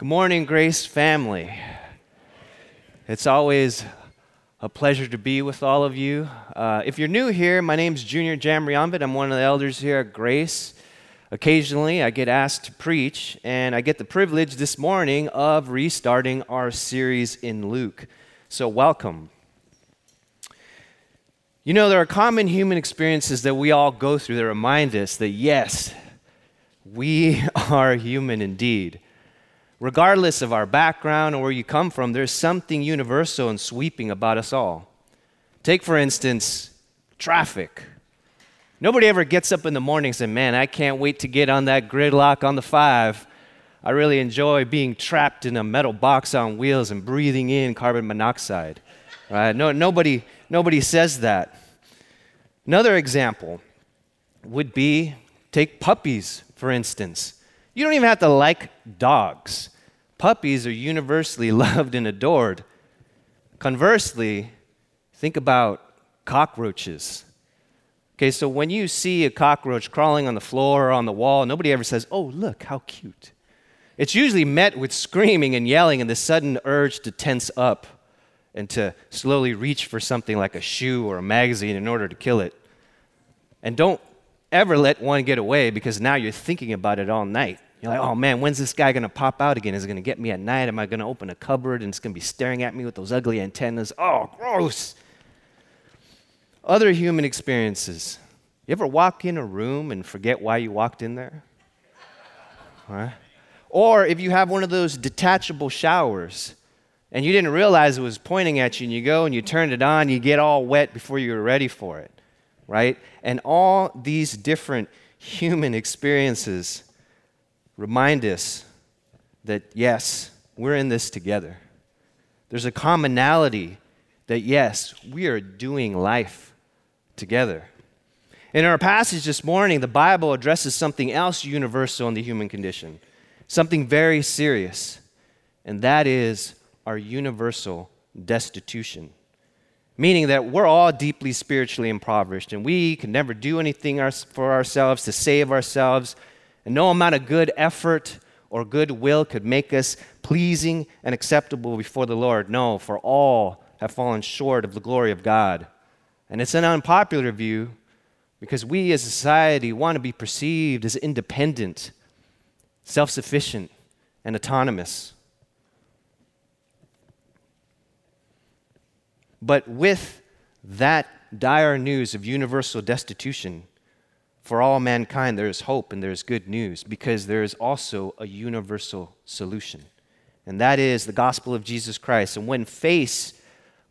Good morning, Grace family. It's always a pleasure to be with all of you. Uh, if you're new here, my name's Junior Jamrianvit. I'm one of the elders here at Grace. Occasionally, I get asked to preach, and I get the privilege this morning of restarting our series in Luke. So, welcome. You know, there are common human experiences that we all go through that remind us that yes, we are human indeed regardless of our background or where you come from, there's something universal and sweeping about us all. Take, for instance, traffic. Nobody ever gets up in the morning and says, Man, I can't wait to get on that gridlock on the five. I really enjoy being trapped in a metal box on wheels and breathing in carbon monoxide. Right? No, nobody, nobody says that. Another example would be take puppies, for instance. You don't even have to like dogs. Puppies are universally loved and adored. Conversely, think about cockroaches. Okay, so when you see a cockroach crawling on the floor or on the wall, nobody ever says, Oh, look, how cute. It's usually met with screaming and yelling and the sudden urge to tense up and to slowly reach for something like a shoe or a magazine in order to kill it. And don't ever let one get away because now you're thinking about it all night. You're like, oh man, when's this guy going to pop out again? Is it going to get me at night? Am I going to open a cupboard and it's going to be staring at me with those ugly antennas? Oh, gross. Other human experiences. You ever walk in a room and forget why you walked in there? Or if you have one of those detachable showers and you didn't realize it was pointing at you and you go and you turn it on, you get all wet before you were ready for it, right? And all these different human experiences remind us that, yes, we're in this together. There's a commonality that, yes, we are doing life together. In our passage this morning, the Bible addresses something else universal in the human condition, something very serious, and that is our universal destitution. Meaning that we're all deeply spiritually impoverished, and we can never do anything for ourselves to save ourselves and no amount of good effort or good will could make us pleasing and acceptable before the Lord. No, for all have fallen short of the glory of God. And it's an unpopular view because we as a society want to be perceived as independent, self sufficient, and autonomous. But with that dire news of universal destitution, for all mankind, there is hope and there is good news because there is also a universal solution. And that is the gospel of Jesus Christ. And when faced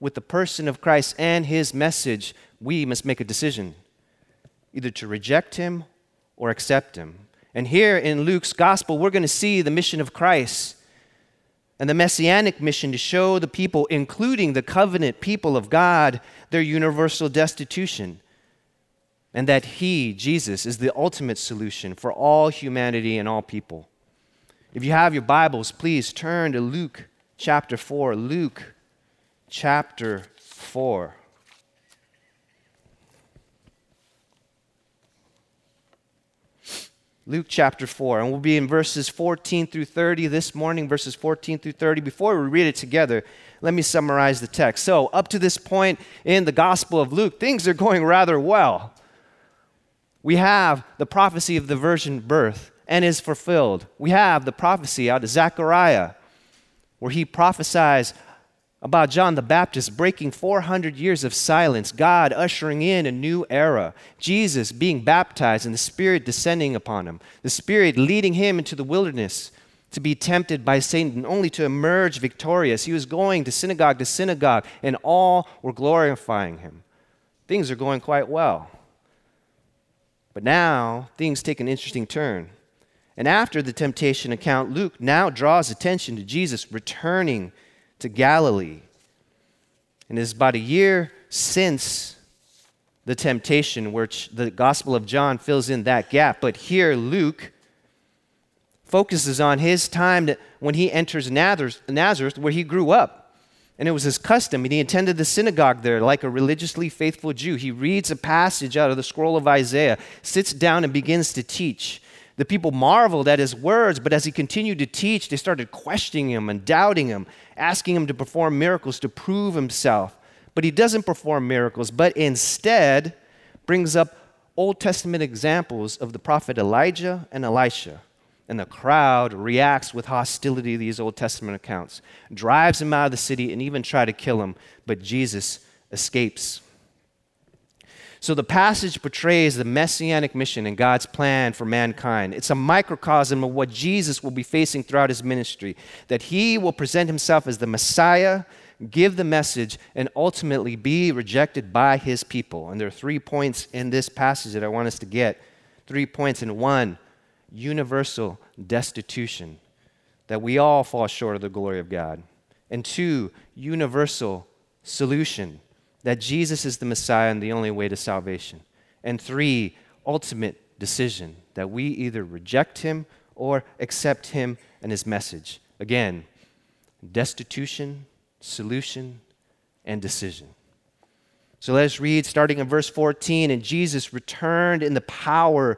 with the person of Christ and his message, we must make a decision either to reject him or accept him. And here in Luke's gospel, we're going to see the mission of Christ and the messianic mission to show the people, including the covenant people of God, their universal destitution and that He, Jesus, is the ultimate solution for all humanity and all people. If you have your Bibles, please turn to Luke chapter 4. Luke chapter 4. Luke chapter 4, and we'll be in verses 14 through 30 this morning, verses 14 through 30. Before we read it together, let me summarize the text. So, up to this point in the Gospel of Luke, things are going rather well we have the prophecy of the virgin birth and is fulfilled. We have the prophecy out of Zechariah where he prophesies about John the Baptist breaking 400 years of silence, God ushering in a new era, Jesus being baptized and the Spirit descending upon him, the Spirit leading him into the wilderness to be tempted by Satan, only to emerge victorious. He was going to synagogue to synagogue, and all were glorifying him. Things are going quite well. But now things take an interesting turn. And after the temptation account, Luke now draws attention to Jesus returning to Galilee. And it's about a year since the temptation, which the Gospel of John fills in that gap. But here, Luke focuses on his time when he enters Nazareth, where he grew up. And it was his custom, and he attended the synagogue there like a religiously faithful Jew. He reads a passage out of the scroll of Isaiah, sits down, and begins to teach. The people marveled at his words, but as he continued to teach, they started questioning him and doubting him, asking him to perform miracles to prove himself. But he doesn't perform miracles, but instead brings up Old Testament examples of the prophet Elijah and Elisha. And the crowd reacts with hostility to these Old Testament accounts, drives him out of the city, and even try to kill him. But Jesus escapes. So the passage portrays the messianic mission and God's plan for mankind. It's a microcosm of what Jesus will be facing throughout his ministry that he will present himself as the Messiah, give the message, and ultimately be rejected by his people. And there are three points in this passage that I want us to get. Three points in one universal destitution, that we all fall short of the glory of God. And two, universal solution that Jesus is the Messiah and the only way to salvation. And three, ultimate decision that we either reject him or accept him and his message. Again, destitution, solution, and decision. So let us read starting in verse 14. And Jesus returned in the power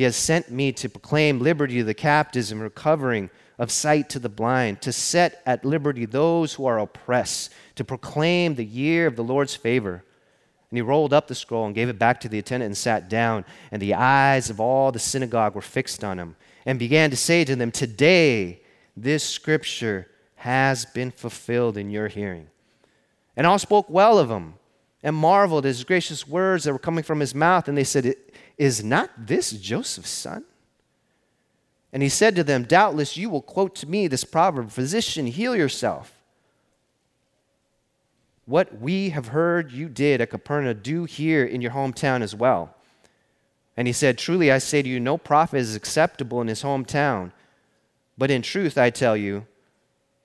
He has sent me to proclaim liberty to the captives and recovering of sight to the blind, to set at liberty those who are oppressed, to proclaim the year of the Lord's favor. And he rolled up the scroll and gave it back to the attendant and sat down. And the eyes of all the synagogue were fixed on him and began to say to them, Today this scripture has been fulfilled in your hearing. And all spoke well of him and marveled at his gracious words that were coming from his mouth. And they said, Is not this Joseph's son? And he said to them, Doubtless you will quote to me this proverb Physician, heal yourself. What we have heard you did at Capernaum, do here in your hometown as well. And he said, Truly I say to you, no prophet is acceptable in his hometown. But in truth, I tell you,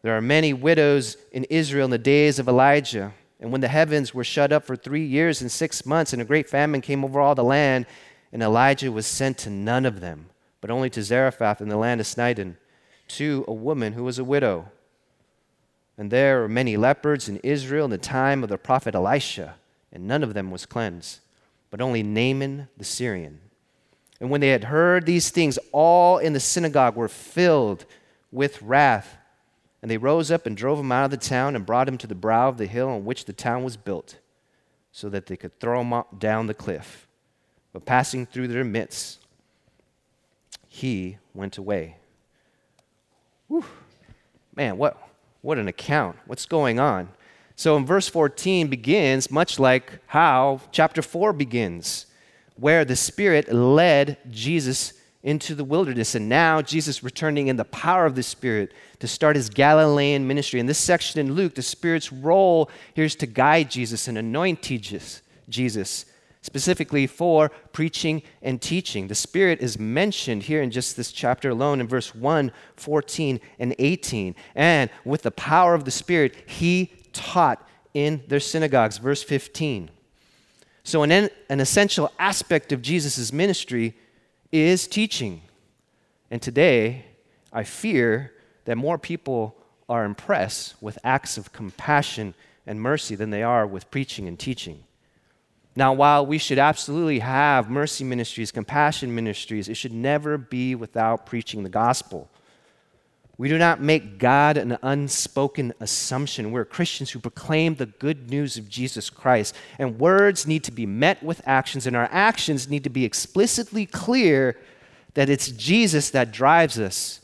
there are many widows in Israel in the days of Elijah. And when the heavens were shut up for three years and six months, and a great famine came over all the land, and Elijah was sent to none of them, but only to Zarephath in the land of Sidon, to a woman who was a widow. And there were many lepers in Israel in the time of the prophet Elisha, and none of them was cleansed, but only Naaman the Syrian. And when they had heard these things, all in the synagogue were filled with wrath. And they rose up and drove him out of the town and brought him to the brow of the hill on which the town was built, so that they could throw him down the cliff. But passing through their midst, he went away. Whew. Man, what, what an account. What's going on? So in verse 14 begins much like how chapter 4 begins, where the Spirit led Jesus into the wilderness. And now Jesus returning in the power of the Spirit to start his Galilean ministry. In this section in Luke, the Spirit's role here is to guide Jesus and anoint Jesus. Specifically for preaching and teaching. The Spirit is mentioned here in just this chapter alone in verse 1, 14, and 18. And with the power of the Spirit, he taught in their synagogues. Verse 15. So, an, an essential aspect of Jesus' ministry is teaching. And today, I fear that more people are impressed with acts of compassion and mercy than they are with preaching and teaching. Now, while we should absolutely have mercy ministries, compassion ministries, it should never be without preaching the gospel. We do not make God an unspoken assumption. We're Christians who proclaim the good news of Jesus Christ. And words need to be met with actions, and our actions need to be explicitly clear that it's Jesus that drives us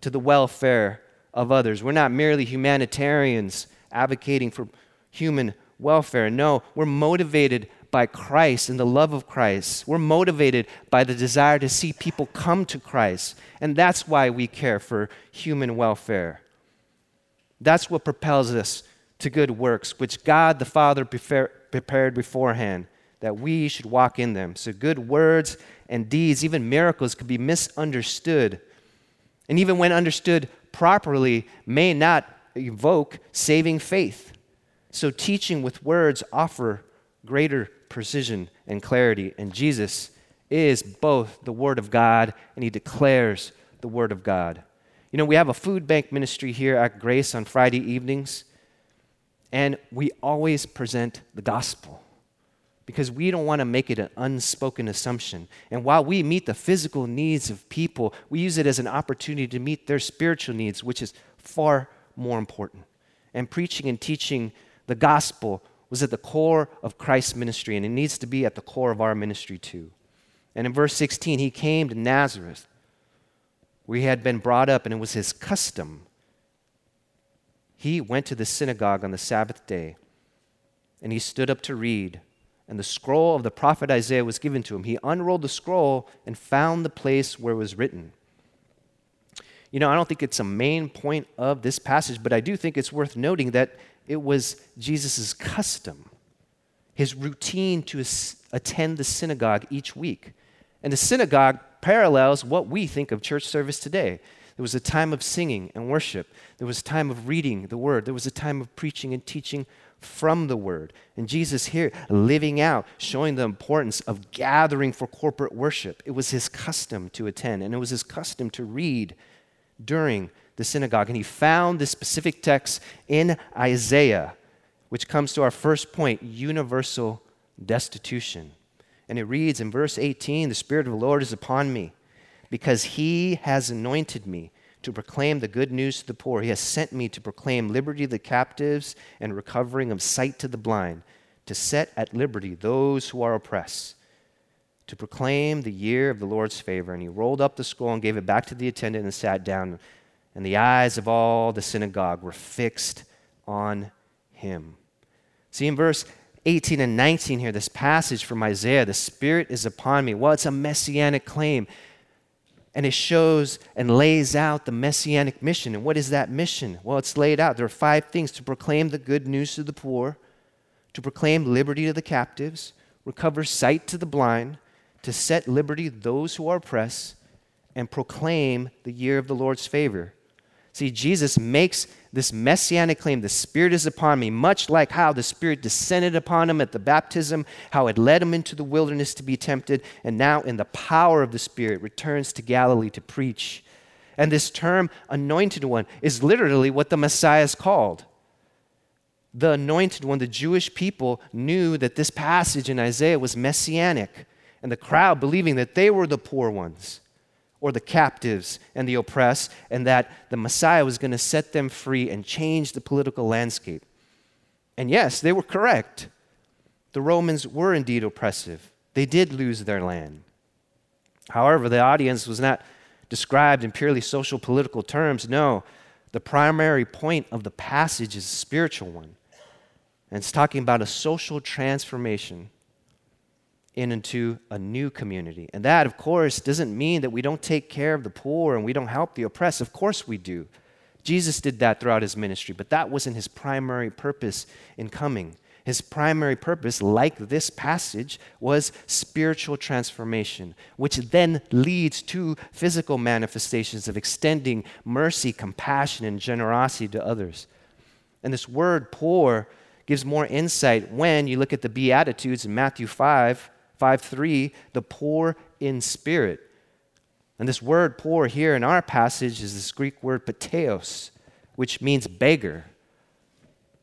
to the welfare of others. We're not merely humanitarians advocating for human welfare. No, we're motivated by Christ and the love of Christ. We're motivated by the desire to see people come to Christ. And that's why we care for human welfare. That's what propels us to good works, which God the Father prepared beforehand, that we should walk in them. So, good words and deeds, even miracles, could be misunderstood and even when understood properly, may not evoke saving faith. So, teaching with words offer greater precision and clarity. And Jesus is both the Word of God and He declares the Word of God. You know, we have a food bank ministry here at Grace on Friday evenings, and we always present the gospel because we don't want to make it an unspoken assumption. And while we meet the physical needs of people, we use it as an opportunity to meet their spiritual needs, which is far more important. And preaching and teaching the gospel was at the core of Christ's ministry, and it needs to be at the core of our ministry too. And in verse 16, he came to Nazareth, where he had been brought up, and it was his custom. He went to the synagogue on the Sabbath day, and he stood up to read and the scroll of the prophet Isaiah was given to him. He unrolled the scroll and found the place where it was written. You know, I don't think it's a main point of this passage, but I do think it's worth noting that it was Jesus' custom, his routine to attend the synagogue each week. And the synagogue parallels what we think of church service today. There was a time of singing and worship. There was a time of reading the word. There was a time of preaching and teaching from the word. And Jesus here living out, showing the importance of gathering for corporate worship. It was his custom to attend, and it was his custom to read during the synagogue. And he found this specific text in Isaiah, which comes to our first point universal destitution. And it reads in verse 18 The Spirit of the Lord is upon me, because he has anointed me to proclaim the good news to the poor. He has sent me to proclaim liberty to the captives and recovering of sight to the blind, to set at liberty those who are oppressed, to proclaim the year of the Lord's favor. And he rolled up the scroll and gave it back to the attendant and sat down. And the eyes of all the synagogue were fixed on him. See, in verse 18 and 19 here, this passage from Isaiah, the Spirit is upon me. Well, it's a messianic claim and it shows and lays out the messianic mission. And what is that mission? Well, it's laid out. There are five things to proclaim the good news to the poor, to proclaim liberty to the captives, recover sight to the blind, to set liberty those who are oppressed, and proclaim the year of the Lord's favor. See, Jesus makes this messianic claim the Spirit is upon me, much like how the Spirit descended upon him at the baptism, how it led him into the wilderness to be tempted, and now in the power of the Spirit returns to Galilee to preach. And this term, anointed one, is literally what the Messiah is called. The anointed one, the Jewish people knew that this passage in Isaiah was messianic, and the crowd believing that they were the poor ones or the captives and the oppressed, and that the Messiah was going to set them free and change the political landscape. And yes, they were correct. The Romans were indeed oppressive, they did lose their land. However, the audience was not described in purely social political terms. No, the primary point of the passage is a spiritual one. And it's talking about a social transformation in into a new community. And that, of course, doesn't mean that we don't take care of the poor and we don't help the oppressed. Of course we do. Jesus did that throughout his ministry, but that wasn't his primary purpose in coming. His primary purpose, like this passage, was spiritual transformation, which then leads to physical manifestations of extending mercy, compassion, and generosity to others. And this word poor gives more insight when you look at the Beatitudes in Matthew 5 5 3, the poor in spirit. And this word poor here in our passage is this Greek word pateos, which means beggar.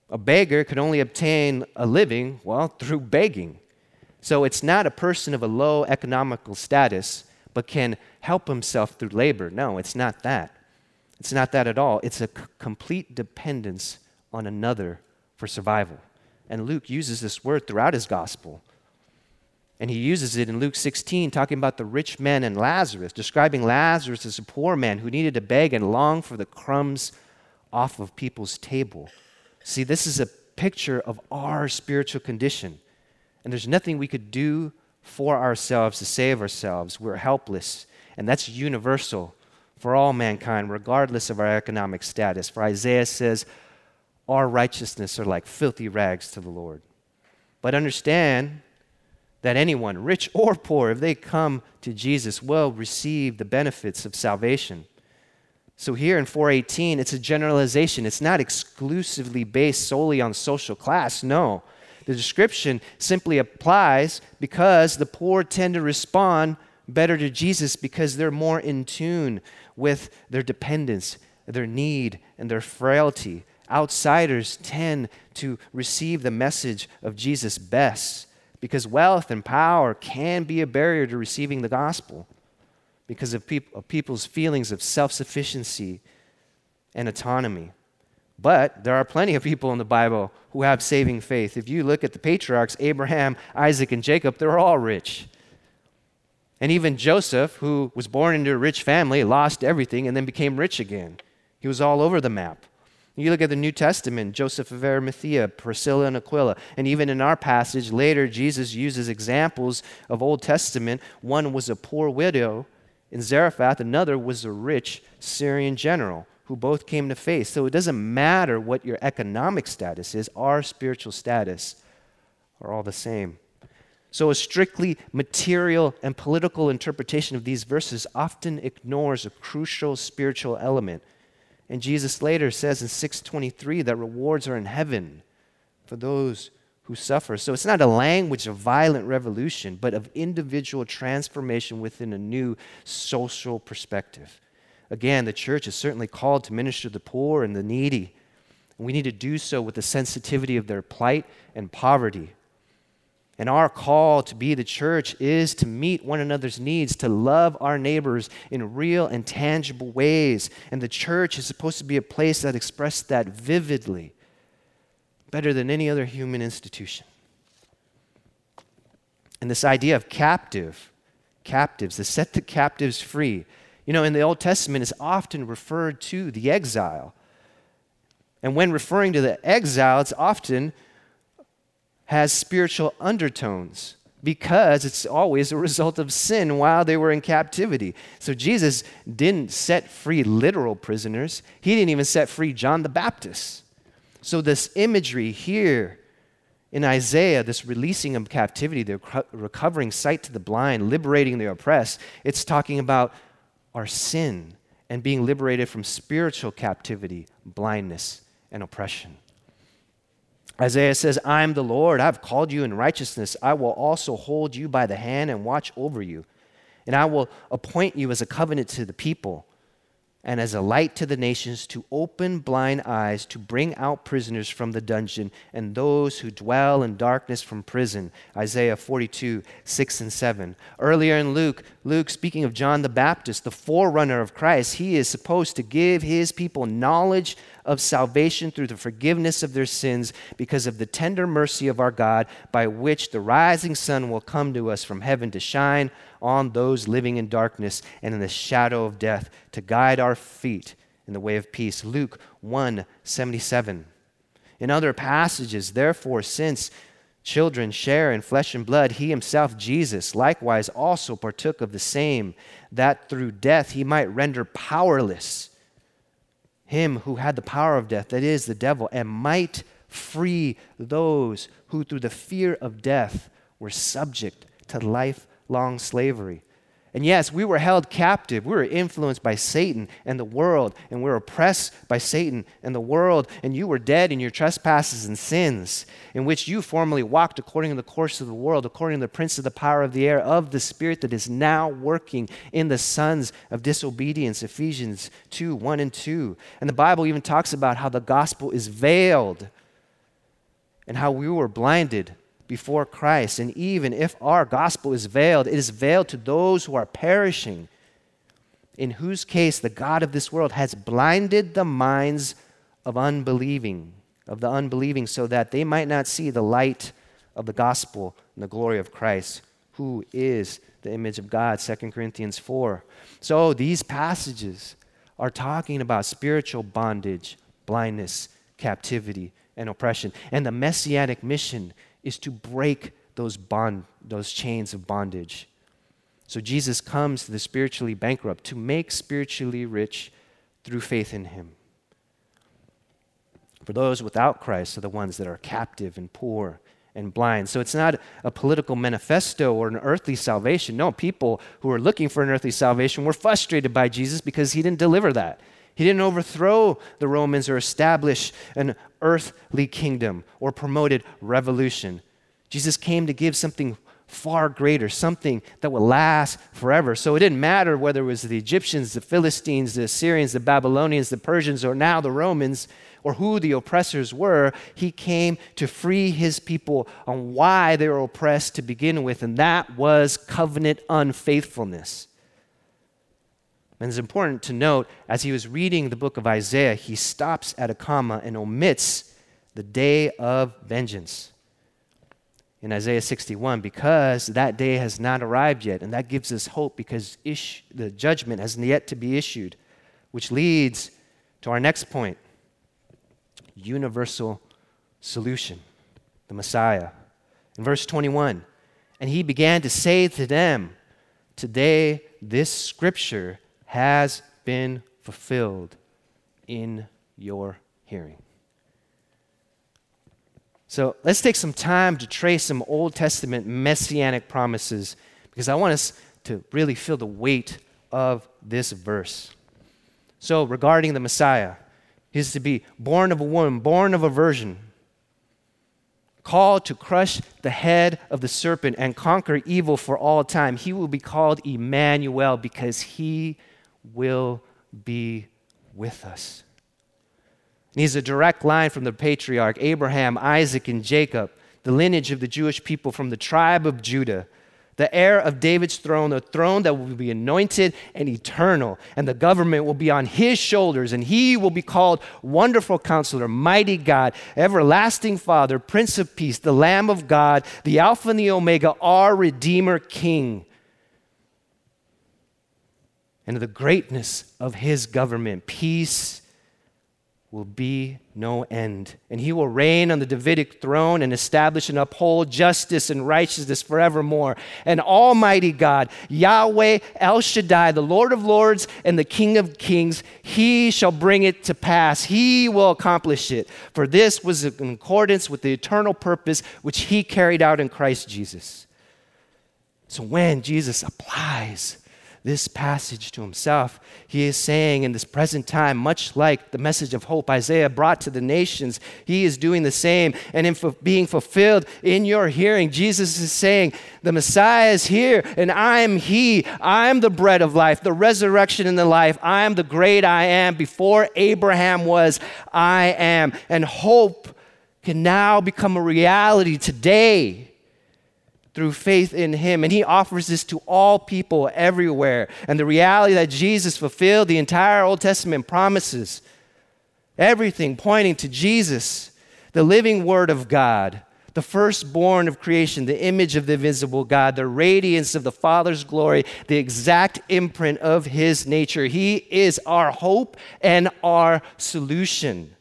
A beggar could only obtain a living, well, through begging. So it's not a person of a low economical status, but can help himself through labor. No, it's not that. It's not that at all. It's a c- complete dependence on another for survival. And Luke uses this word throughout his gospel. And he uses it in Luke 16, talking about the rich man and Lazarus, describing Lazarus as a poor man who needed to beg and long for the crumbs off of people's table. See, this is a picture of our spiritual condition. And there's nothing we could do for ourselves to save ourselves. We're helpless. And that's universal for all mankind, regardless of our economic status. For Isaiah says, Our righteousness are like filthy rags to the Lord. But understand that anyone, rich or poor, if they come to Jesus, will receive the benefits of salvation. So here in 418, it's a generalization. It's not exclusively based solely on social class. No. The description simply applies because the poor tend to respond better to Jesus because they're more in tune with their dependence, their need, and their frailty. Outsiders tend to receive the message of Jesus best because wealth and power can be a barrier to receiving the gospel because of, peop- of people's feelings of self sufficiency and autonomy. But there are plenty of people in the Bible who have saving faith. If you look at the patriarchs, Abraham, Isaac, and Jacob, they're all rich. And even Joseph, who was born into a rich family, lost everything and then became rich again. He was all over the map. You look at the New Testament, Joseph of Arimathea, Priscilla and Aquila, and even in our passage later, Jesus uses examples of Old Testament. One was a poor widow in Zarephath, another was a rich Syrian general who both came to faith. So it doesn't matter what your economic status is, our spiritual status are all the same. So, a strictly material and political interpretation of these verses often ignores a crucial spiritual element. And Jesus later says in 623 that rewards are in heaven for those who suffer. So, it's not a language of violent revolution, but of individual transformation within a new social perspective. Again, the church is certainly called to minister to the poor and the needy. We need to do so with the sensitivity of their plight and poverty. And our call to be the church is to meet one another's needs, to love our neighbors in real and tangible ways. And the church is supposed to be a place that expresses that vividly, better than any other human institution. And this idea of captive, captives, to set the captives free. You know, in the Old Testament, is often referred to the exile. And when referring to the exile, it's often has spiritual undertones because it's always a result of sin while they were in captivity. So Jesus didn't set free literal prisoners, he didn't even set free John the Baptist. So, this imagery here in Isaiah, this releasing of captivity, the recovering sight to the blind, liberating the oppressed, it's talking about our sin and being liberated from spiritual captivity, blindness, and oppression. Isaiah says, I'm the Lord. I've called you in righteousness. I will also hold you by the hand and watch over you. And I will appoint you as a covenant to the people and as a light to the nations to open blind eyes, to bring out prisoners from the dungeon and those who dwell in darkness from prison. Isaiah 42, 6 and 7. Earlier in Luke, Luke, speaking of John the Baptist, the forerunner of Christ, he is supposed to give his people knowledge of salvation through the forgiveness of their sins because of the tender mercy of our God, by which the rising sun will come to us from heaven to shine on those living in darkness and in the shadow of death, to guide our feet in the way of peace. Luke 1 77. In other passages, therefore, since children share in flesh and blood, he himself, Jesus, likewise also partook of the same, that through death he might render powerless him who had the power of death, that is, the devil, and might free those who through the fear of death were subject to lifelong slavery. And yes, we were held captive. We were influenced by Satan and the world, and we were oppressed by Satan and the world. And you were dead in your trespasses and sins, in which you formerly walked according to the course of the world, according to the prince of the power of the air, of the spirit that is now working in the sons of disobedience. Ephesians 2 1 and 2. And the Bible even talks about how the gospel is veiled and how we were blinded before Christ. And even if our gospel is veiled, it is veiled to those who are perishing, in whose case the God of this world has blinded the minds of unbelieving, of the unbelieving, so that they might not see the light of the gospel and the glory of Christ, who is the image of God, 2 Corinthians 4. So these passages are talking about spiritual bondage, blindness, captivity, and oppression. And the messianic mission is to break those bond those chains of bondage. So Jesus comes to the spiritually bankrupt to make spiritually rich through faith in him. For those without Christ are the ones that are captive and poor and blind. So it's not a political manifesto or an earthly salvation. No, people who are looking for an earthly salvation were frustrated by Jesus because he didn't deliver that. He didn't overthrow the Romans or establish an earthly kingdom or promoted revolution. Jesus came to give something far greater, something that will last forever. So it didn't matter whether it was the Egyptians, the Philistines, the Assyrians, the Babylonians, the Persians, or now the Romans, or who the oppressors were. He came to free his people on why they were oppressed to begin with, and that was covenant unfaithfulness. And it's important to note as he was reading the book of Isaiah, he stops at a comma and omits the day of vengeance in Isaiah 61 because that day has not arrived yet. And that gives us hope because ish, the judgment has yet to be issued, which leads to our next point universal solution, the Messiah. In verse 21, and he began to say to them, Today this scripture has been fulfilled in your hearing. So let's take some time to trace some Old Testament messianic promises because I want us to really feel the weight of this verse. So, regarding the Messiah, he is to be born of a woman, born of a virgin, called to crush the head of the serpent and conquer evil for all time. He will be called Emmanuel because he will be with us. And he's a direct line from the patriarch Abraham, Isaac, and Jacob, the lineage of the Jewish people from the tribe of Judah, the heir of David's throne, a throne that will be anointed and eternal, and the government will be on his shoulders, and he will be called Wonderful Counselor, Mighty God, Everlasting Father, Prince of Peace, the Lamb of God, the Alpha and the Omega, our Redeemer King and the greatness of his government. Peace will be no end. And he will reign on the Davidic throne and establish and uphold justice and righteousness forevermore. And Almighty God, Yahweh El Shaddai, the Lord of lords and the King of kings, he shall bring it to pass. He will accomplish it. For this was in accordance with the eternal purpose which he carried out in Christ Jesus. So when Jesus applies, this passage to himself. He is saying in this present time, much like the message of hope Isaiah brought to the nations, he is doing the same. And in being fulfilled in your hearing, Jesus is saying, The Messiah is here, and I am He. I am the bread of life, the resurrection and the life. I am the great I am. Before Abraham was, I am. And hope can now become a reality today through faith in him. And he offers this to all people everywhere. And the reality that Jesus fulfilled the entire Old Testament promises, everything pointing to Jesus, the living Word of God, the firstborn of creation, the image of the visible God, the radiance of the Father's glory, the exact imprint of his nature. He is our hope and our solution.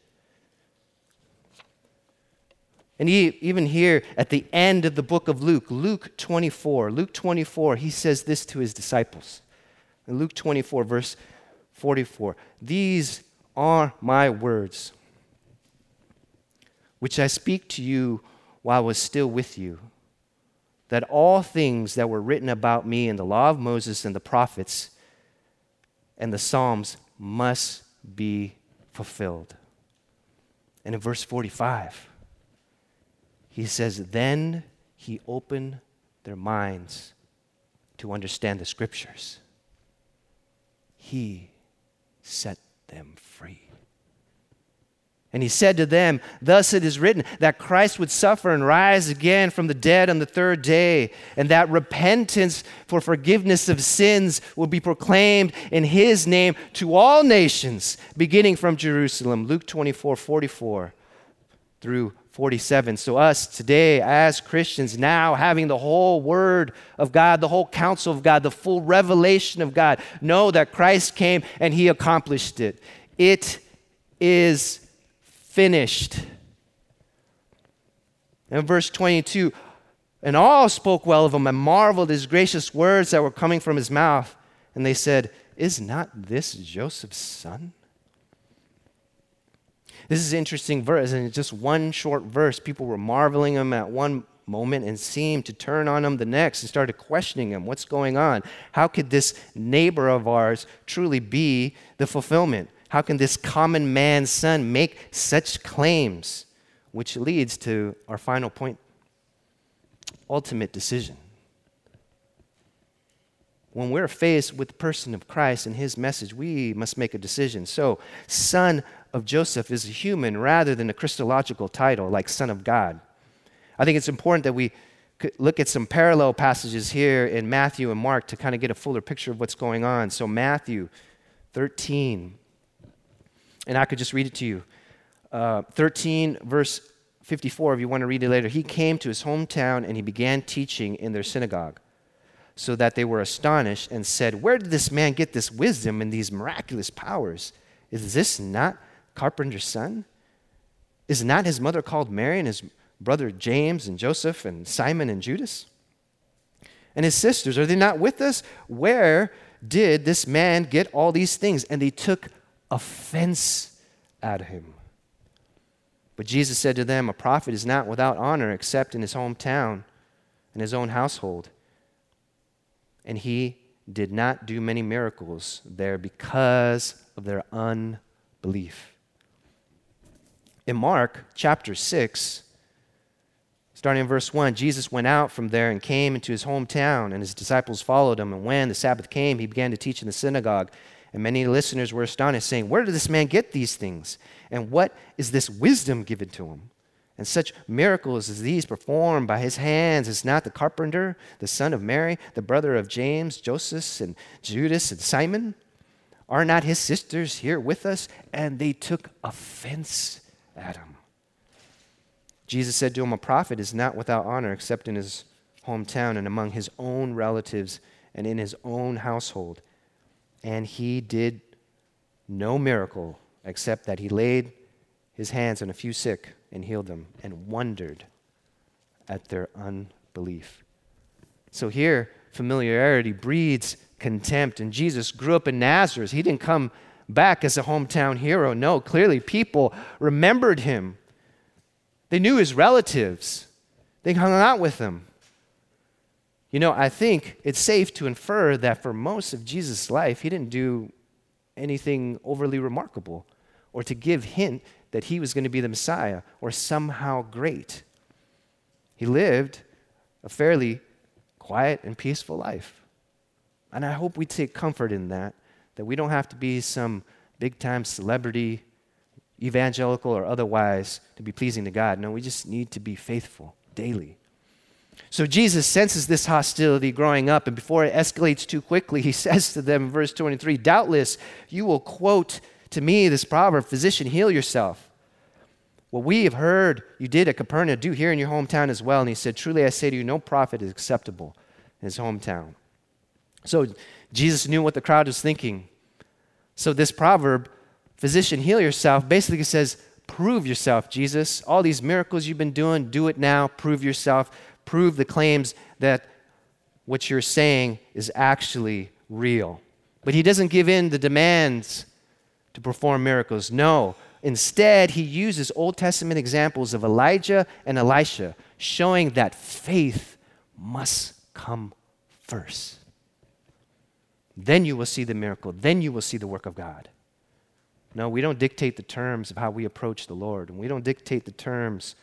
And he, even here at the end of the book of Luke, Luke 24, Luke 24, he says this to his disciples. In Luke 24, verse 44 These are my words, which I speak to you while I was still with you, that all things that were written about me in the law of Moses and the prophets and the Psalms must be fulfilled. And in verse 45, he says, Then he opened their minds to understand the scriptures. He set them free. And he said to them, Thus it is written that Christ would suffer and rise again from the dead on the third day, and that repentance for forgiveness of sins will be proclaimed in his name to all nations, beginning from Jerusalem. Luke 24 44 through 47. So, us today as Christians, now having the whole Word of God, the whole counsel of God, the full revelation of God, know that Christ came and He accomplished it. It is finished. In verse 22, and all spoke well of him and marveled his gracious words that were coming from his mouth. And they said, Is not this Joseph's son? This is interesting verse, and it's just one short verse. People were marveling him at one moment and seemed to turn on him the next and started questioning him. What's going on? How could this neighbor of ours truly be the fulfillment? How can this common man's son make such claims? Which leads to our final point ultimate decision. When we're faced with the person of Christ and his message, we must make a decision. So, son of Joseph is a human rather than a Christological title like son of God. I think it's important that we look at some parallel passages here in Matthew and Mark to kind of get a fuller picture of what's going on. So, Matthew 13, and I could just read it to you. Uh, 13, verse 54, if you want to read it later. He came to his hometown and he began teaching in their synagogue, so that they were astonished and said, Where did this man get this wisdom and these miraculous powers? Is this not carpenter's son? Is not his mother called Mary and his brother James and Joseph and Simon and Judas? And his sisters, are they not with us? Where did this man get all these things? And they took offense at him. But Jesus said to them, A prophet is not without honor except in his hometown and his own household. And he did not do many miracles there because of their unbelief. In Mark chapter 6, starting in verse 1, Jesus went out from there and came into his hometown, and his disciples followed him. And when the Sabbath came, he began to teach in the synagogue. And many listeners were astonished, saying, Where did this man get these things? And what is this wisdom given to him? And such miracles as these performed by his hands is not the carpenter, the son of Mary, the brother of James, Joseph, and Judas, and Simon? Are not his sisters here with us? And they took offense at him. Jesus said to him, A prophet is not without honor except in his hometown and among his own relatives and in his own household and he did no miracle except that he laid his hands on a few sick and healed them and wondered at their unbelief. So here, familiarity breeds contempt. And Jesus grew up in Nazareth. He didn't come back as a hometown hero. No, clearly people remembered him. They knew his relatives, they hung out with him. You know, I think it's safe to infer that for most of Jesus' life, he didn't do anything overly remarkable or to give hint that he was going to be the Messiah or somehow great. He lived a fairly quiet and peaceful life. And I hope we take comfort in that, that we don't have to be some big time celebrity, evangelical or otherwise, to be pleasing to God. No, we just need to be faithful daily. So Jesus senses this hostility growing up, and before it escalates too quickly, he says to them in verse 23 Doubtless you will quote to me this proverb, Physician, heal yourself. What we have heard you did at Capernaum, do here in your hometown as well. And he said, Truly I say to you, no prophet is acceptable in his hometown. So Jesus knew what the crowd was thinking. So this proverb, Physician, heal yourself, basically says, Prove yourself, Jesus. All these miracles you've been doing, do it now. Prove yourself prove the claims that what you're saying is actually real. But he doesn't give in the demands to perform miracles. No. Instead, he uses Old Testament examples of Elijah and Elisha, showing that faith must come first. Then you will see the miracle. Then you will see the work of God. No, we don't dictate the terms of how we approach the Lord, and we don't dictate the terms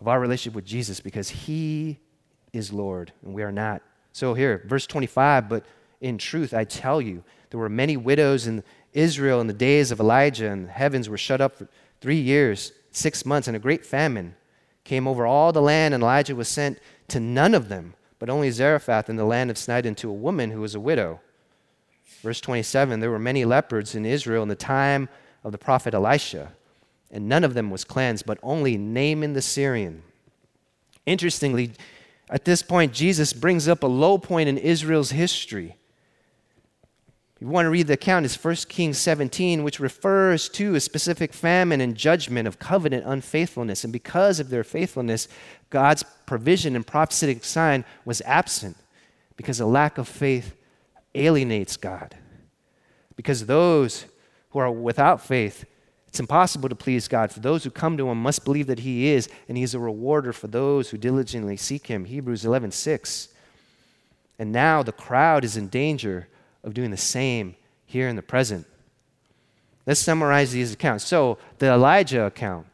of our relationship with Jesus because he is Lord and we are not. So here, verse 25, but in truth, I tell you, there were many widows in Israel in the days of Elijah, and the heavens were shut up for three years, six months, and a great famine came over all the land, and Elijah was sent to none of them, but only Zarephath in the land of Sidon to a woman who was a widow. Verse 27 There were many leopards in Israel in the time of the prophet Elisha and none of them was cleansed, but only Naaman the Syrian. Interestingly, at this point, Jesus brings up a low point in Israel's history. If you want to read the account, it's 1 Kings 17, which refers to a specific famine and judgment of covenant unfaithfulness. And because of their faithfulness, God's provision and prophetic sign was absent because a lack of faith alienates God. Because those who are without faith it's impossible to please God. For those who come to him must believe that he is, and he is a rewarder for those who diligently seek him. Hebrews 11 6. And now the crowd is in danger of doing the same here in the present. Let's summarize these accounts. So, the Elijah account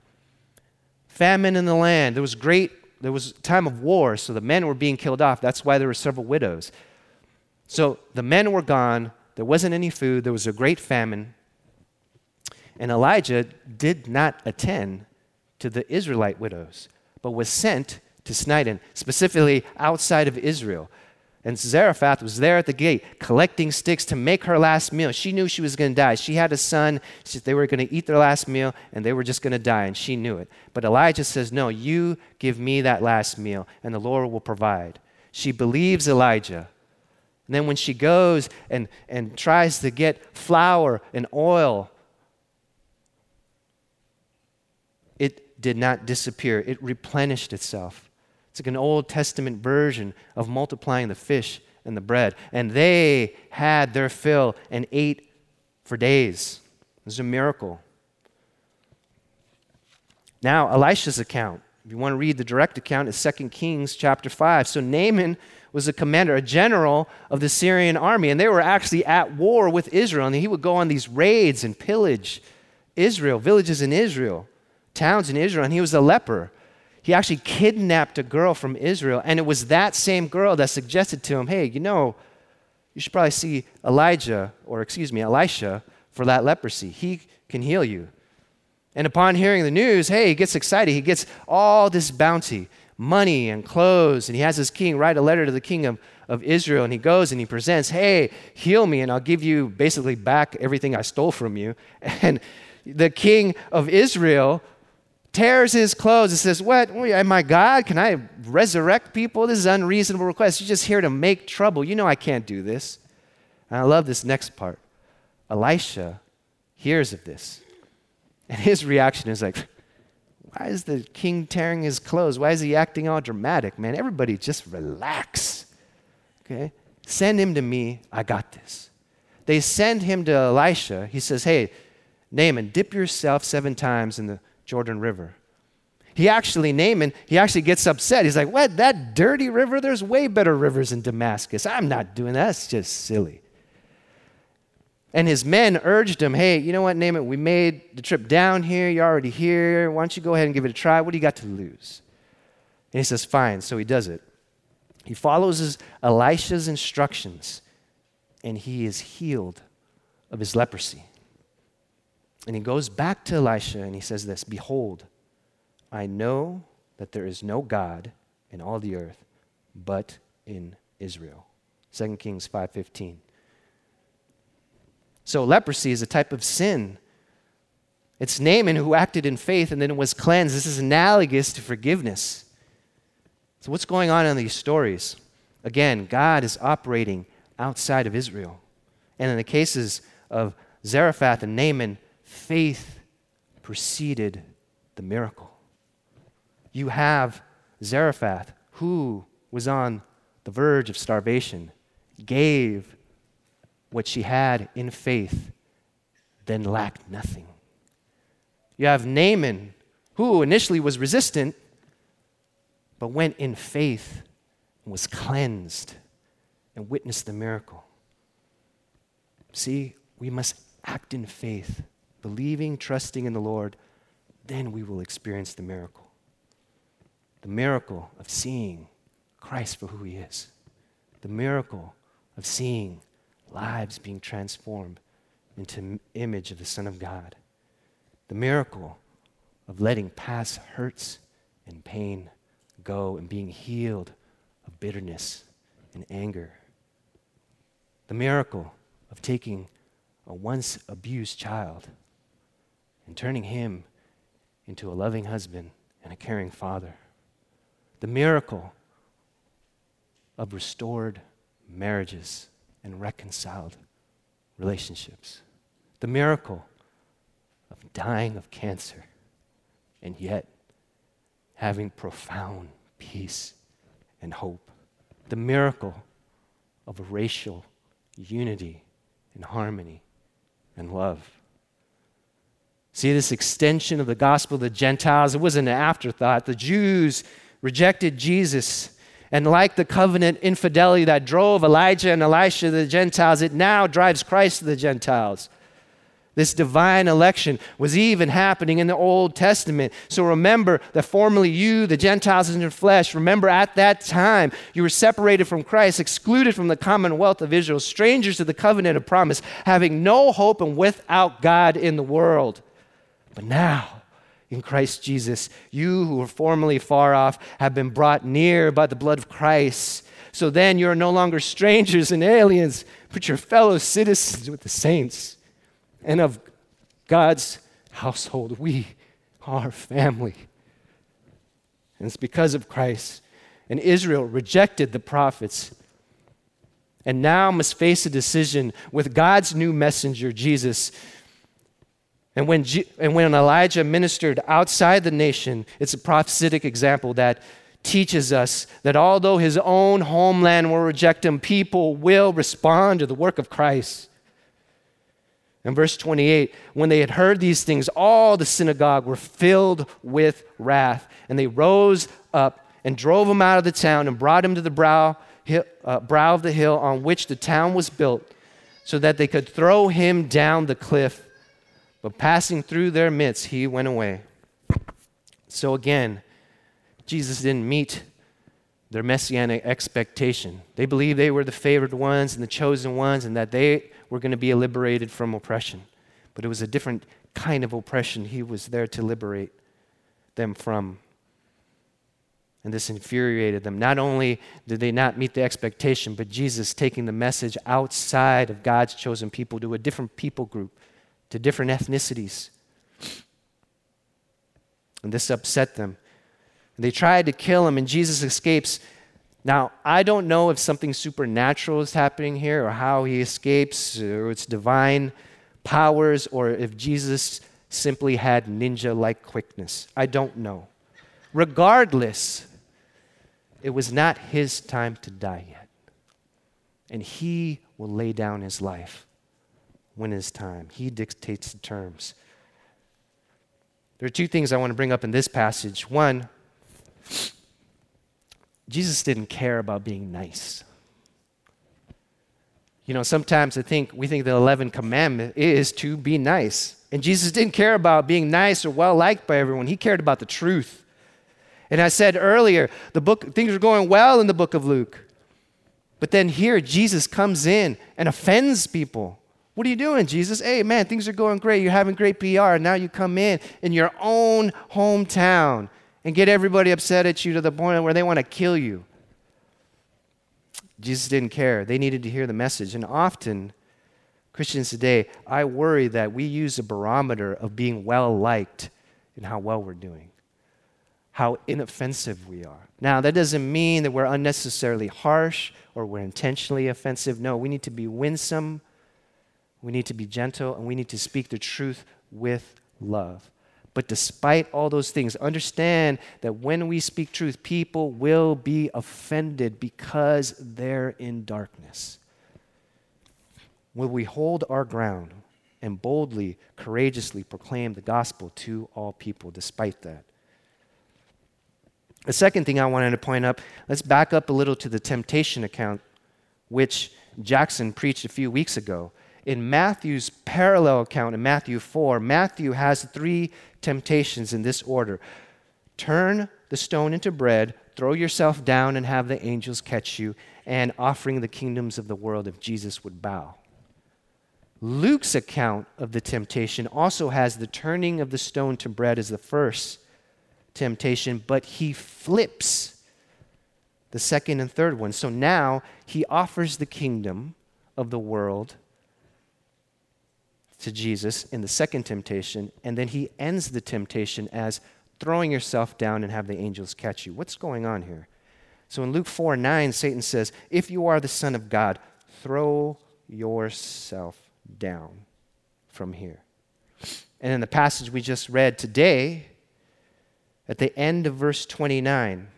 famine in the land. There was great, there was time of war, so the men were being killed off. That's why there were several widows. So, the men were gone. There wasn't any food. There was a great famine. And Elijah did not attend to the Israelite widows, but was sent to Sidon, specifically outside of Israel. And Zarephath was there at the gate collecting sticks to make her last meal. She knew she was going to die. She had a son. She, they were going to eat their last meal and they were just going to die, and she knew it. But Elijah says, No, you give me that last meal, and the Lord will provide. She believes Elijah. And then when she goes and, and tries to get flour and oil, it did not disappear, it replenished itself. It's like an Old Testament version of multiplying the fish and the bread. And they had their fill and ate for days. It was a miracle. Now, Elisha's account. If you want to read the direct account, it's 2 Kings chapter 5. So Naaman was a commander, a general of the Syrian army, and they were actually at war with Israel. And he would go on these raids and pillage Israel, villages in Israel, towns in Israel, and he was a leper he actually kidnapped a girl from Israel, and it was that same girl that suggested to him, hey, you know, you should probably see Elijah, or excuse me, Elisha, for that leprosy. He can heal you. And upon hearing the news, hey, he gets excited. He gets all this bounty, money and clothes, and he has his king write a letter to the king of, of Israel, and he goes and he presents, hey, heal me, and I'll give you basically back everything I stole from you. And the king of Israel tears his clothes and says, What? Am I God? Can I resurrect people? This is an unreasonable request. You're just here to make trouble. You know I can't do this. And I love this next part. Elisha hears of this. And his reaction is like, Why is the king tearing his clothes? Why is he acting all dramatic? Man, everybody just relax. Okay? Send him to me. I got this. They send him to Elisha. He says, Hey, Naaman, dip yourself seven times in the Jordan River. He actually, Naaman, he actually gets upset. He's like, What? That dirty river? There's way better rivers in Damascus. I'm not doing that. That's just silly. And his men urged him, Hey, you know what, Naaman? We made the trip down here. You're already here. Why don't you go ahead and give it a try? What do you got to lose? And he says, Fine. So he does it. He follows his, Elisha's instructions, and he is healed of his leprosy. And he goes back to Elisha and he says this Behold, I know that there is no God in all the earth but in Israel. 2 Kings 5:15. So leprosy is a type of sin. It's Naaman who acted in faith and then was cleansed. This is analogous to forgiveness. So what's going on in these stories? Again, God is operating outside of Israel. And in the cases of Zarephath and Naaman, faith preceded the miracle. You have Zarephath, who was on the verge of starvation, gave what she had in faith, then lacked nothing. You have Naaman, who initially was resistant, but went in faith and was cleansed and witnessed the miracle. See, we must act in faith believing, trusting in the Lord, then we will experience the miracle. The miracle of seeing Christ for who he is. The miracle of seeing lives being transformed into image of the Son of God. The miracle of letting past hurts and pain go and being healed of bitterness and anger. The miracle of taking a once abused child and turning him into a loving husband and a caring father. The miracle of restored marriages and reconciled relationships. The miracle of dying of cancer and yet having profound peace and hope. The miracle of racial unity and harmony and love. See, this extension of the gospel to the Gentiles, it wasn't an afterthought. The Jews rejected Jesus. And like the covenant infidelity that drove Elijah and Elisha to the Gentiles, it now drives Christ to the Gentiles. This divine election was even happening in the Old Testament. So remember that formerly you, the Gentiles in your flesh, remember at that time you were separated from Christ, excluded from the commonwealth of Israel, strangers to the covenant of promise, having no hope and without God in the world. But now, in Christ Jesus, you who were formerly far off have been brought near by the blood of Christ. So then you are no longer strangers and aliens, but you're fellow citizens with the saints and of God's household. We are family. And it's because of Christ. And Israel rejected the prophets and now must face a decision with God's new messenger, Jesus. And when, and when Elijah ministered outside the nation, it's a prophetic example that teaches us that although his own homeland will reject him, people will respond to the work of Christ. In verse 28, when they had heard these things, all the synagogue were filled with wrath, and they rose up and drove him out of the town and brought him to the brow, uh, brow of the hill on which the town was built, so that they could throw him down the cliff. But passing through their midst, he went away. So again, Jesus didn't meet their messianic expectation. They believed they were the favored ones and the chosen ones, and that they were going to be liberated from oppression. But it was a different kind of oppression he was there to liberate them from. And this infuriated them. Not only did they not meet the expectation, but Jesus taking the message outside of God's chosen people to a different people group, to different ethnicities. And this upset them. They tried to kill him, and Jesus escapes now, I don't know if something supernatural is happening here or how he escapes or it's divine powers or if Jesus simply had ninja like quickness. I don't know. Regardless, it was not his time to die yet. And he will lay down his life when it's time. He dictates the terms. There are two things I want to bring up in this passage. One, Jesus didn't care about being nice. You know, sometimes I think we think the 11th commandment is to be nice. And Jesus didn't care about being nice or well liked by everyone. He cared about the truth. And I said earlier, the book things are going well in the book of Luke. But then here Jesus comes in and offends people. What are you doing, Jesus? Hey, man, things are going great. You're having great PR. Now you come in in your own hometown and get everybody upset at you to the point where they want to kill you. Jesus didn't care. They needed to hear the message. And often, Christians today, I worry that we use a barometer of being well liked in how well we're doing, how inoffensive we are. Now, that doesn't mean that we're unnecessarily harsh or we're intentionally offensive. No, we need to be winsome, we need to be gentle, and we need to speak the truth with love. But despite all those things, understand that when we speak truth, people will be offended because they're in darkness. Will we hold our ground and boldly, courageously proclaim the gospel to all people despite that? The second thing I wanted to point up, let's back up a little to the temptation account, which Jackson preached a few weeks ago. In Matthew's parallel account in Matthew 4, Matthew has three temptations in this order turn the stone into bread, throw yourself down and have the angels catch you, and offering the kingdoms of the world if Jesus would bow. Luke's account of the temptation also has the turning of the stone to bread as the first temptation, but he flips the second and third one. So now he offers the kingdom of the world to Jesus in the second temptation, and then he ends the temptation as throwing yourself down and have the angels catch you. What's going on here? So in Luke 4 9, Satan says, If you are the Son of God, throw yourself down from here. And in the passage we just read today, at the end of verse 29,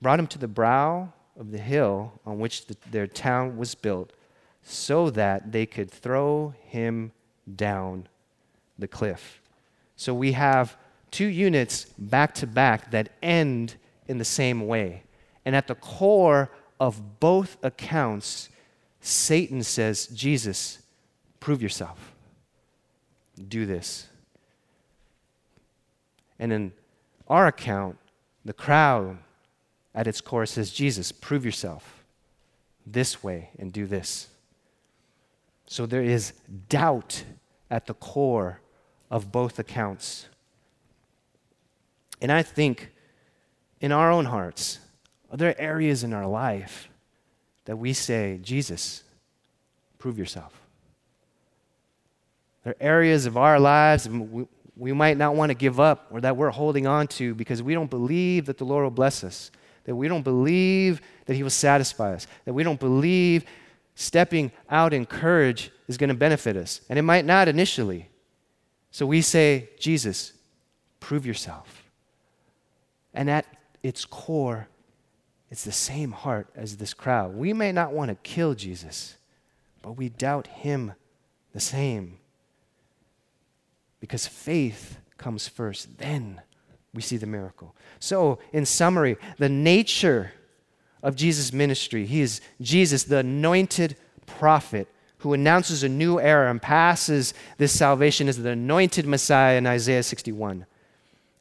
brought him to the brow of the hill on which the, their town was built so that they could throw him down the cliff. So we have two units back to back that end in the same way. And at the core of both accounts, Satan says, Jesus, prove yourself. do this. And in our account, the crowd at its core says, Jesus, prove yourself this way and do this. So there is doubt at the core of both accounts. And I think in our own hearts, are there areas in our life that we say, Jesus, prove yourself? There are areas of our lives we, we might not want to give up or that we're holding on to because we don't believe that the Lord will bless us, that we don't believe that He will satisfy us, that we don't believe stepping out in courage is going to benefit us. And it might not initially. So we say, Jesus, prove yourself. And at its core, it's the same heart as this crowd. We may not want to kill Jesus, but we doubt him the same. Because faith comes first, then we see the miracle. So, in summary, the nature of Jesus' ministry, he is Jesus, the anointed prophet who announces a new era and passes this salvation as the anointed Messiah in Isaiah 61.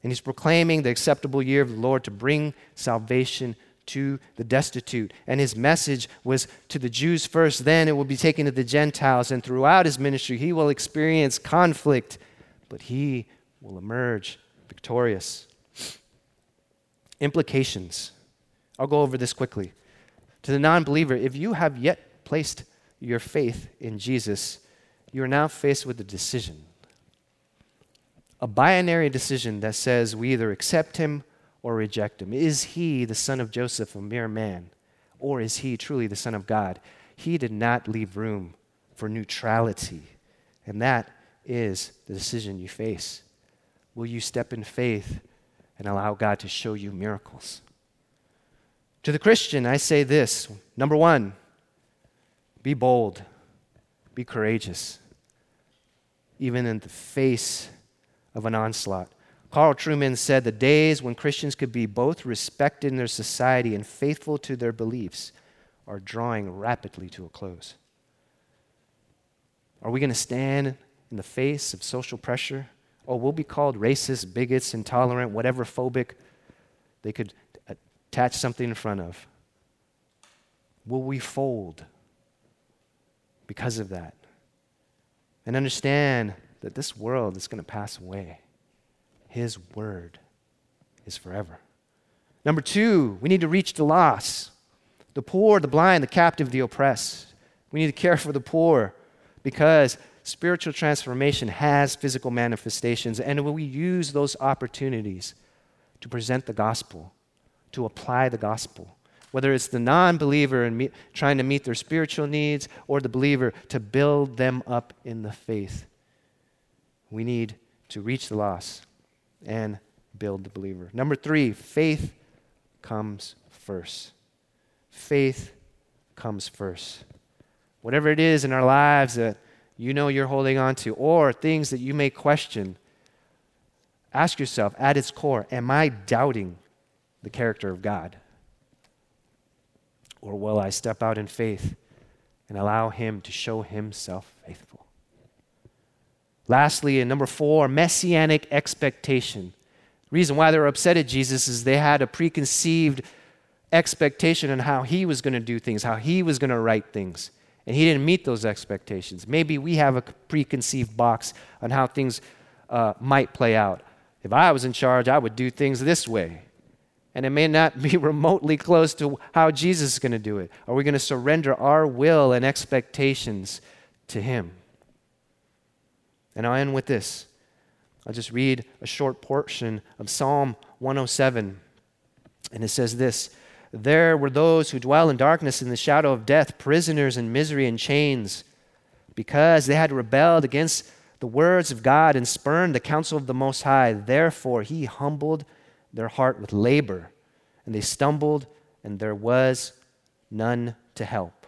And he's proclaiming the acceptable year of the Lord to bring salvation to the destitute. And his message was to the Jews first, then it will be taken to the Gentiles. And throughout his ministry, he will experience conflict, but he will emerge victorious. Implications. I'll go over this quickly. To the non believer, if you have yet placed your faith in Jesus, you are now faced with a decision. A binary decision that says we either accept him or reject him. Is he the son of Joseph, a mere man, or is he truly the son of God? He did not leave room for neutrality, and that is the decision you face. Will you step in faith and allow God to show you miracles? To the Christian, I say this number one, be bold, be courageous, even in the face of an onslaught. Carl Trueman said the days when Christians could be both respected in their society and faithful to their beliefs are drawing rapidly to a close. Are we going to stand in the face of social pressure? Or we'll be called racist, bigots, intolerant, whatever phobic they could attach something in front of. Will we fold? because of that. And understand that this world is going to pass away. His word is forever. Number two, we need to reach the lost the poor, the blind, the captive, the oppressed. We need to care for the poor because spiritual transformation has physical manifestations, and we use those opportunities to present the gospel, to apply the gospel whether it's the non believer and trying to meet their spiritual needs or the believer to build them up in the faith. We need to reach the lost and build the believer. Number three, faith comes first. Faith comes first. Whatever it is in our lives that you know you're holding on to, or things that you may question, ask yourself at its core, am I doubting the character of God? Or will I step out in faith and allow Him to show Himself faithful? Lastly, and number four, messianic expectation. The reason why they were upset at Jesus is they had a preconceived expectation on how He was going to do things, how He was going to write things. And He didn't meet those expectations. Maybe we have a preconceived box on how things uh, might play out. If I was in charge, I would do things this way and it may not be remotely close to how Jesus is going to do it. Are we going to surrender our will and expectations to Him? And I'll end with this. I'll just read a short portion of Psalm 107. And it says this There were those who dwell in darkness in the shadow of death, prisoners in misery and chains, because they had rebelled against the words of God and spurned the counsel of the Most High. Therefore, He humbled their heart with labor, and they stumbled, and there was none to help.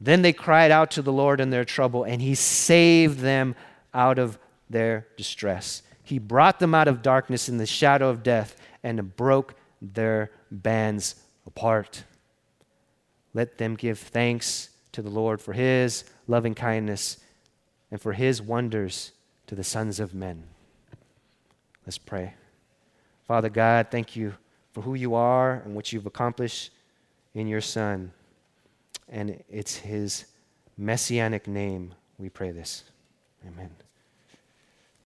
Then they cried out to the Lord in their trouble, and He saved them out of their distress. He brought them out of darkness in the shadow of death and broke their bands apart. Let them give thanks to the Lord for His loving kindness and for his wonders to the sons of men. Let's pray. Father God, thank you for who you are and what you've accomplished in your Son. And it's his messianic name we pray this. Amen.